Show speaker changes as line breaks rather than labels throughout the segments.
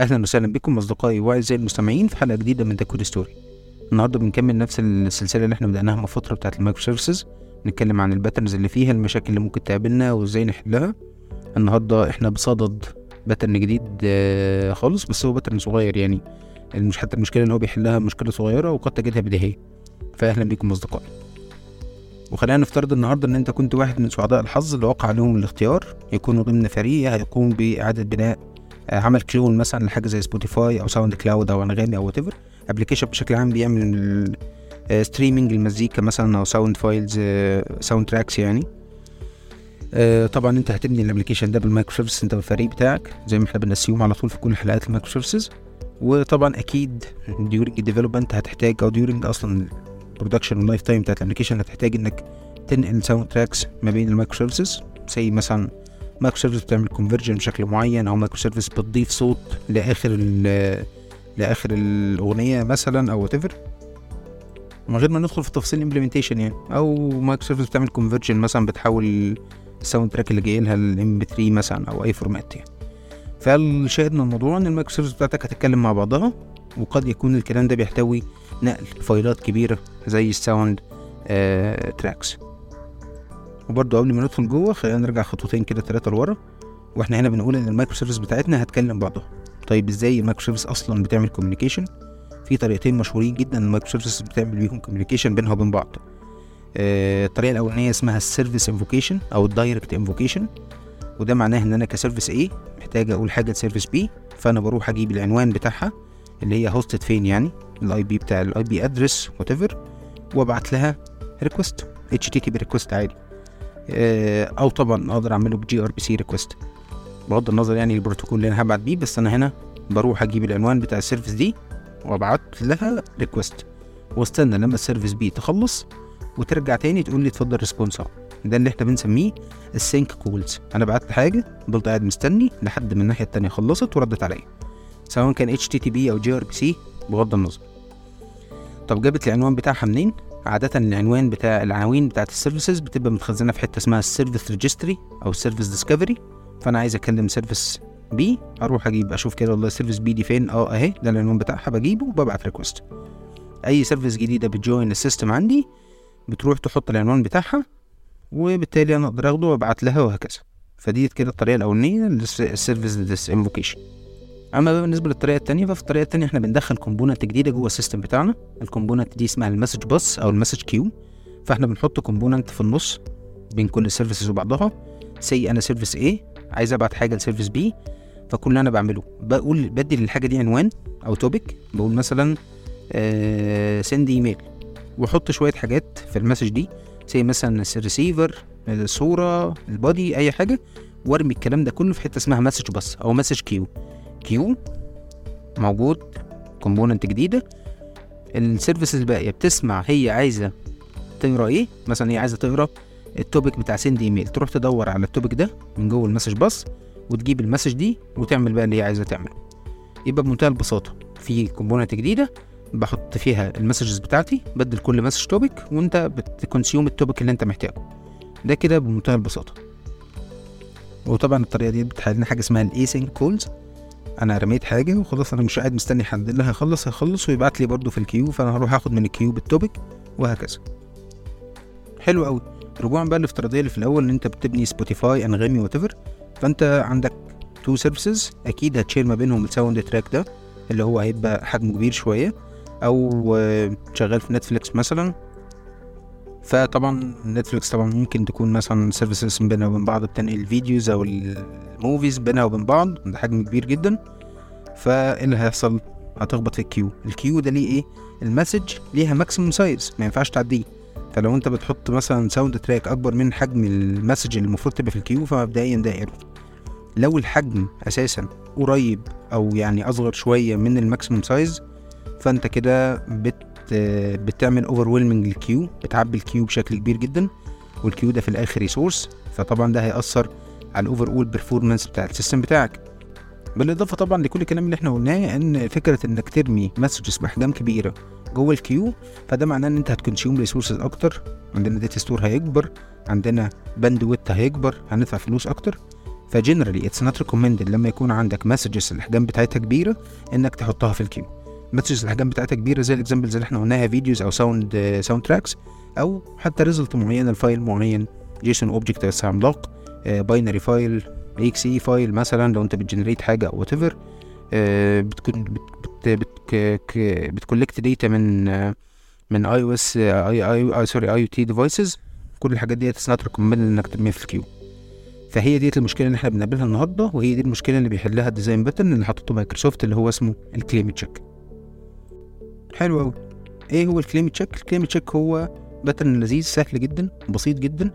أهلا وسهلا بكم أصدقائي وأعزائي المستمعين في حلقة جديدة من The Code Story النهارده بنكمل نفس السلسلة اللي إحنا بدأناها من فترة بتاعة ال microservices نتكلم عن ال patterns اللي فيها المشاكل اللي ممكن تقابلنا وإزاي نحلها. النهارده إحنا بصدد pattern جديد آه، خالص بس هو pattern صغير يعني. مش حتى المشكلة اللي هو بيحلها مشكلة صغيرة وقد تجدها بديهية. فاهلا بكم أصدقائي. وخلينا نفترض النهارده إن أنت كنت واحد من سعداء الحظ اللي وقع عليهم الاختيار. يكونوا ضمن فريق هيقوم بإعادة بناء عمل clone مثلا لحاجة زي سبوتيفاي أو ساوند كلاود أو أنغامي أو whatever application بشكل عام بيعمل streaming للمزيكا مثلا أو sound files sound tracks يعني. آه، طبعا أنت هتبني ال application ده بال microservice أنت والفريق بتاعك زي ما إحنا ب نassume على طول في كل حلقات ال microservices وطبعا أكيد during ال development هتحتاج أو during أصلا ال production وال lifetime بتاعت ال application هتحتاج إنك تنقل sound tracks ما بين ال microservices زي مثلا microservice بتعمل conversion بشكل معين أو microservice بتضيف صوت لآخر لآخر الأغنية مثلا أو what من غير ما ندخل في تفاصيل ال implementation يعني. أو microservice بتعمل conversion مثلا بتحول ال sound track اللي جاي لها ل MP 3 مثلا أو أي format يعني. فالشاهد من الموضوع إن ال microservice بتاعتك هتتكلم مع بعضها؟ وقد يكون الكلام ده بيحتوي نقل file ات كبيرة زي ال sound آه tracks وبرضه قبل ما ندخل جوه خلينا نرجع خطوتين كده ثلاثة لورا. وإحنا هنا بنقول إن ال microservice بتاعتنا هتكلم بعضها. طيب إزاي ال microservice أصلا بتعمل communication في طريقتين مشهورين جدا ال microservice بتعمل بيهم communication بينها وبين بعض. آه الطريقة الأولانية اسمها ال service invocation أو ال direct invocation وده معناه إن أنا ك service A محتاج أقول حاجة ل service B فأنا بروح أجيب العنوان بتاعها اللي هي hosted فين يعني ال IP بتاع ال IP address whatever وأبعت لها request HTTP request عادي. أو طبعا أقدر أعمله ب gRPC request بغض النظر يعني البروتوكول اللي أنا هبعت بيه بس أنا هنا بروح أجيب العنوان بتاع ال service دي وأبعت لها request واستنى لما ال service B تخلص وترجع تاني تقول لي اتفضل response ده اللي إحنا بنسميه ال sync calls أنا بعت حاجة فضلت قاعد مستني لحد ما الناحية التانية خلصت وردت عليا. سواء كان اتش تي تي بي أو جي ار بي سي بغض النظر. طب جابت العنوان بتاعها منين؟ عادة العنوان بتاع العناوين بتاعت ال services بتبقى متخزنة في حتة اسمها ال service registry أو ال service discovery فأنا عايز أكلم service B أروح أجيب أشوف كده والله ال service B دي فين؟ أه أهي ده العنوان بتاعها بجيبه وببعت request أي service جديدة بت join ال system عندي بتروح تحط العنوان بتاعها وبالتالي أنا أقدر أخده وأبعت لها وهكذا. فدي كده الطريقة الأولانية لل service this invocation أما بالنسبة للطريقة الثانية ففي الطريقة الثانية إحنا بندخل component جديدة جوه ال system بتاعنا. ال component دي اسمها ال message bus أو ال message queue. فإحنا بنحط component في النص بين كل ال services وبعضها. say أنا service A عايز أبعت حاجة ل service B. فكل اللي أنا بعمله بقول بدي للحاجة دي عنوان أو topic بقول مثلا send email وأحط شوية حاجات في ال message دي. زي مثلا الريسيفر الصورة ال body أي حاجة. وأرمي الكلام ده كله في حتة اسمها message bus أو message queue queue موجود component جديدة. ال services الباقية بتسمع هي عايزة تقرأ إيه؟ مثلا هي عايزة تقرأ ال topic بتاع send email. تروح تدور على ال topic ده من جوه ال message bus وتجيب ال message دي وتعمل بقى اللي هي عايزة تعمله. يبقى بمنتهى البساطة. في component جديدة بحط فيها ال messages بتاعتي بدي لكل message topic وأنت بت consume ال topic اللي أنت محتاجه. ده كده بمنتهى البساطة. وطبعا الطريقة دي بتحل لنا حاجة اسمها ال async calls أنا رميت حاجة وخلاص أنا مش قاعد مستني حد اللي هيخلص هيخلص ويبعت لي برده في ال queue فانا هروح اخد من ال queue بال topic وهكذا. حلو قوي رجوعا بقى للافتراضيه اللي في الأول إن أنت بتبني سبوتيفاي أنغامي what فأنت عندك two services أكيد هت share ما بينهم ال sound track ده اللي هو هيبقى حجمه كبير شوية أو شغال في نتفليكس مثلا. فطبعا نتفليكس طبعا ممكن تكون مثلا services بينها وبين بعض بتنقل ال videos أو ال movies بينها وبين بعض ده حجم كبير جدا. فإيه اللي هيحصل؟ هتخبط في ال queue ال queue ده ليه إيه؟ ال message ليها maximum size ما ينفعش تعديه. فلو أنت بتحط مثلا sound track أكبر من حجم ال message اللي المفروض تبقى في ال queue فمبدئيا ده error لو الحجم أساسا قريب أو يعني أصغر شوية من ال maximum size فأنت كده بت بتعمل overwhelming لل queue بتعبي ال queue بشكل كبير جدا وال queue ده في الآخر resource فطبعا ده هيأثر على ال overall performance بتاع ال system بتاعك. بالإضافة طبعا لكل الكلام اللي إحنا قلناه إن فكرة إنك ترمي messages بأحجام كبيرة جوه ال queue فده معناه إن أنت هت consume resources أكتر عندنا data store هيكبر عندنا bandwidth هيكبر هندفع فلوس أكتر. ف generally it's not recommended لما يكون عندك messages الأحجام بتاعتها كبيرة إنك تحطها في ال queue messages الاحجام بتاعتها كبيرة زي ال examples اللي إحنا قلناها videos أو sound sound tracks أو حتى result معين ل file معين JSON object بس عملاق binary file exe file مثلا لو أنت بت generate حاجة أو whatever بتكون بت بت بت collect data من آه، من اي أو اس اي اي سوري اي أو تي ديفايسز كل الحاجات دي it's not recommended إنك ترميها في ال queue. فهي ديت المشكلة اللي إحنا بنقابلها النهارده وهي دي المشكلة اللي بيحلها ال design pattern اللي حطته مايكروسوفت اللي هو اسمه ال claim check حلو قوي إيه هو ال claim check ال claim check هو pattern لذيذ سهل جدا بسيط جدا.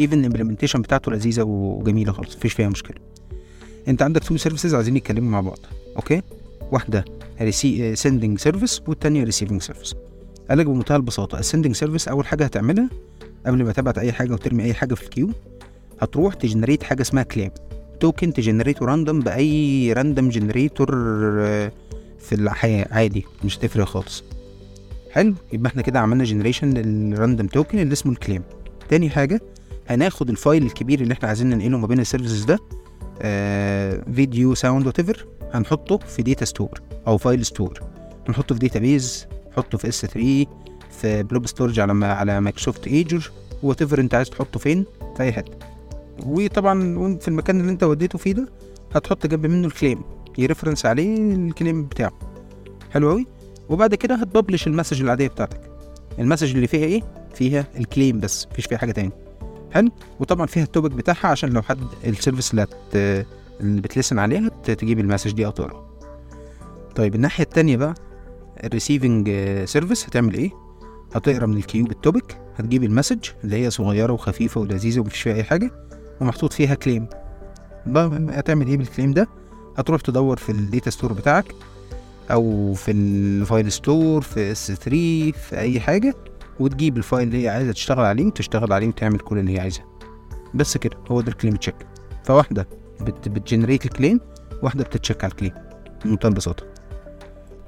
even ال implementation بتاعته لذيذة وجميلة خالص مفيش فيها مشكلة. أنت عندك two services عايزين يتكلموا مع بعض Okay؟ واحدة sending service والتانية receiving service قالك بمنتهى البساطة ال sending service أول حاجة هتعملها قبل ما تبعت أي حاجة وترمي أي حاجة في ال queue هتروح ت generate حاجة اسمها claim token ت generate ه random بأي random generator في الحياة عادي مش هتفرق خالص. حلو يبقى إحنا كده عملنا generation لل random token اللي اسمه ال claim تاني حاجة هناخد ال file الكبير اللي إحنا عايزين ننقله ما بين ال services ده آه فيديو sound whatever هنحطه في data store أو file store هنحطه في database نحطه في S3 في blob storage على ما على مايكروسوفت Azure whatever انت عايز تحطه فين في أي حتة. وطبعا في المكان اللي انت وديته فيه ده هتحط جنب منه ال claim ي reference عليه ال claim بتاعه. حلو قوي وبعد كده هت publish ال message العادية بتاعتك. ال message اللي فيها إيه؟ فيها ال claim بس مفيش فيها حاجة تاني. حلو؟ وطبعا فيها ال topic بتاعها عشان لو حد ال service اللي, هت... اللي بت listen عليها تجيب ال message دي أو تقرا طيب الناحية التانية بقى ال receiving service هتعمل إيه؟ هتقرأ من ال queue بال topic هتجيب ال message اللي هي صغيرة وخفيفة ولذيذة ومفيش فيها أي حاجة ومحطوط فيها claim. هتعمل إيه بال claim ده؟ هتروح تدور في ال data store بتاعك أو في ال file store في S3 في أي حاجة وتجيب ال file اللي هي عايزة تشتغل عليه وتشتغل عليه وتعمل كل اللي هي عايزاه بس كده هو ده ال claim check فواحدة بت بت generate ال claim واحدة بتت check على ال claim بمنتهى البساطة.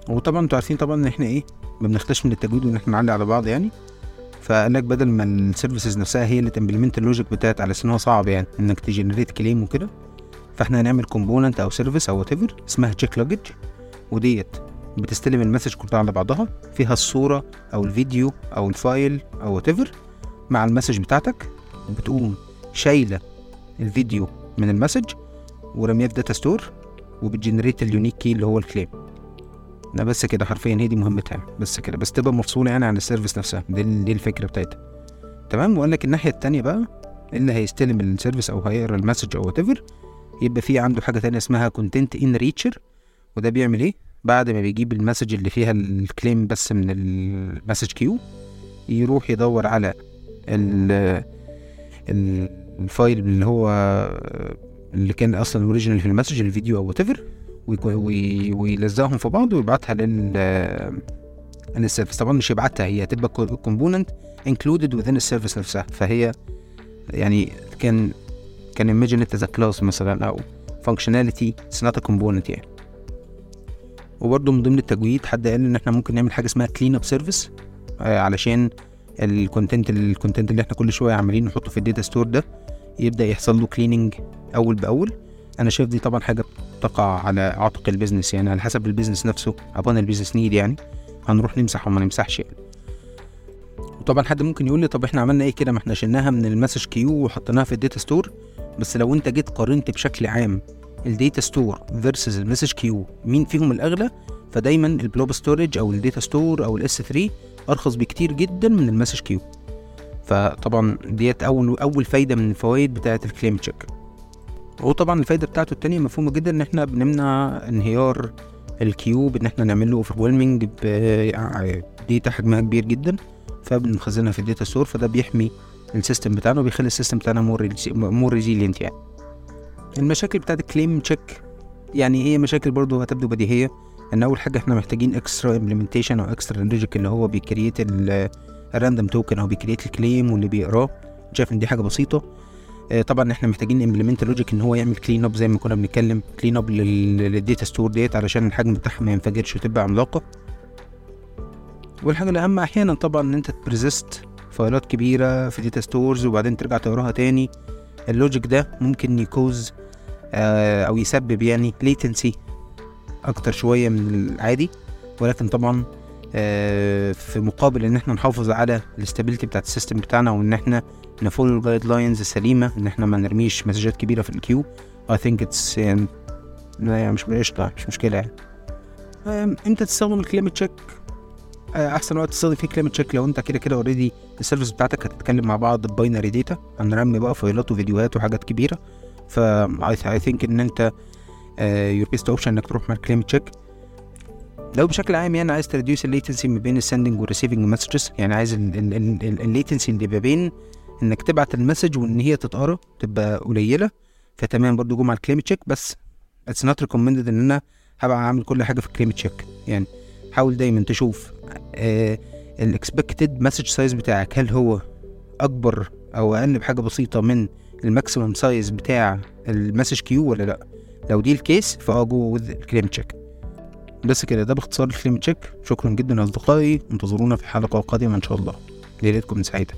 وطبعا أنتوا عارفين طبعا إن إحنا إيه ما بنختش من التجويد وإن إحنا نعلي على بعض يعني. فقال لك بدل ما ال services نفسها هي اللي ت implement ال logic بتاعت على إن هو صعب يعني إنك ت generate claim وكده فاحنا هنعمل component أو service أو what اسمها check luggage وديت بتستلم ال message كلها على بعضها فيها الصورة أو الفيديو أو ال file أو what مع ال message بتاعتك وبتقوم شايلة الفيديو من ال message ورميها في data store وبت generate ال unique key اللي هو ال claim لا بس كده حرفيا هي دي مهمتها. بس كده بس تبقى مفصولة يعني عن ال service نفسها. دي, دي الفكرة بتاعتها. تمام؟ وقال لك الناحية التانية بقى اللي هيستلم ال service أو هيقرأ ال message أو what يبقى في عنده حاجة تانية اسمها content enricher وده بيعمل إيه؟ بعد ما بيجيب ال message اللي فيها ال claim بس من ال message queue يروح يدور على ال ال file اللي هو اللي كان أصلا original في ال message الفيديو أو what ويلزقهم في بعض ويبعتها لل لل service طبعا مش يبعتها هي هتبقى component included within ال service نفسها. فهي يعني كان كان imagine it as a class مثلا أو functionality it's not a component يعني. وبرضه من ضمن التجويد حد قال إن إحنا ممكن نعمل حاجة اسمها clean up service علشان ال content ال content اللي إحنا كل شوية عمالين نحطه في ال data store ده يبدأ يحصل له cleaning أول بأول. أنا شايف دي طبعا حاجة تقع على عاتق ال business يعني على حسب ال business نفسه upon ال business need يعني. هنروح نمسح وما نمسحش يعني. وطبعا حد ممكن يقول لي طب إحنا عملنا إيه كده؟ ما إحنا شلناها من ال message queue وحطيناها في ال data store بس لو أنت جيت قارنت بشكل عام ال data store versus ال message queue مين فيهم الأغلى؟ فدايما ال blob storage أو ال data store أو ال S3 أرخص بكتير جدا من ال message queue. فطبعا ديت أول أول فايدة من الفوائد بتاعة ال claim check وطبعا الفايدة بتاعته التانية مفهومة جدا إن إحنا بنمنع انهيار ال queue بإن إحنا نعمل له overwhelming ب data حجمها كبير جدا. فبنخزنها في ال data store فده بيحمي ال system بتاعنا وبيخلي ال system بتاعنا more more resilient يعني. المشاكل بتاعت ال claim check يعني هي مشاكل برضو هتبدو بديهية. إن أول حاجة إحنا محتاجين extra implementation أو extra logic اللي هو بي create ال random token أو بي create ال claim واللي بيقراه. شايف إن دي حاجة بسيطة. آه، طبعا إحنا محتاجين implement logic إن هو يعمل clean up زي ما كنا بنتكلم clean up لل data store ديت علشان الحجم بتاعها ما ينفجرش وتبقى عملاقة. والحاجة الاهم أحيانا طبعا إن أنت ت persist فايلات كبيرة في data stores وبعدين ترجع تقراها تاني ال logic ده ممكن ي cause آه، أو يسبب يعني latency أكتر شوية من العادي. ولكن طبعا آه، في مقابل إن إحنا نحافظ على ال stability بتاعت ال system بتاعنا وإن إحنا ن follow ال guidelines السليمه إن إحنا ما نرميش مسجات كبيرة في ال queue I think it's يعني مش قشطة مش مشكلة يعني. آم، إمتى تستخدم ال claim check أحسن وقت تستخدم فيه claim check لو أنت كده كده already ال service بتاعتك هتتكلم مع بعض ب binary data هنرمي بقى فايلات وفيديوهات وحاجات كبيرة. ف I think إن أنت your best option إنك تروح مع ال claim check لو بشكل عام يعني عايز ت reduce ال latency ما بين ال sending وال receiving messages يعني عايز ال latency اللي ما بين إنك تبعت ال message وإن هي تتقرأ تبقى قليلة. فتمام برضو go مع ال claim check بس it's not recommended إن أنا هبقى عامل كل حاجة في ال claim check يعني حاول دايما تشوف ال expected message size بتاعك هل هو أكبر أو أقل بحاجة بسيطة من ال maximum size بتاع ال message queue ولا لأ؟ لو دي ال case فأه go with ال claim check بس كده ده باختصار ال claim check شكرا جدا أصدقائي انتظرونا في حلقة قادمة إن شاء الله. ليلتكم سعيده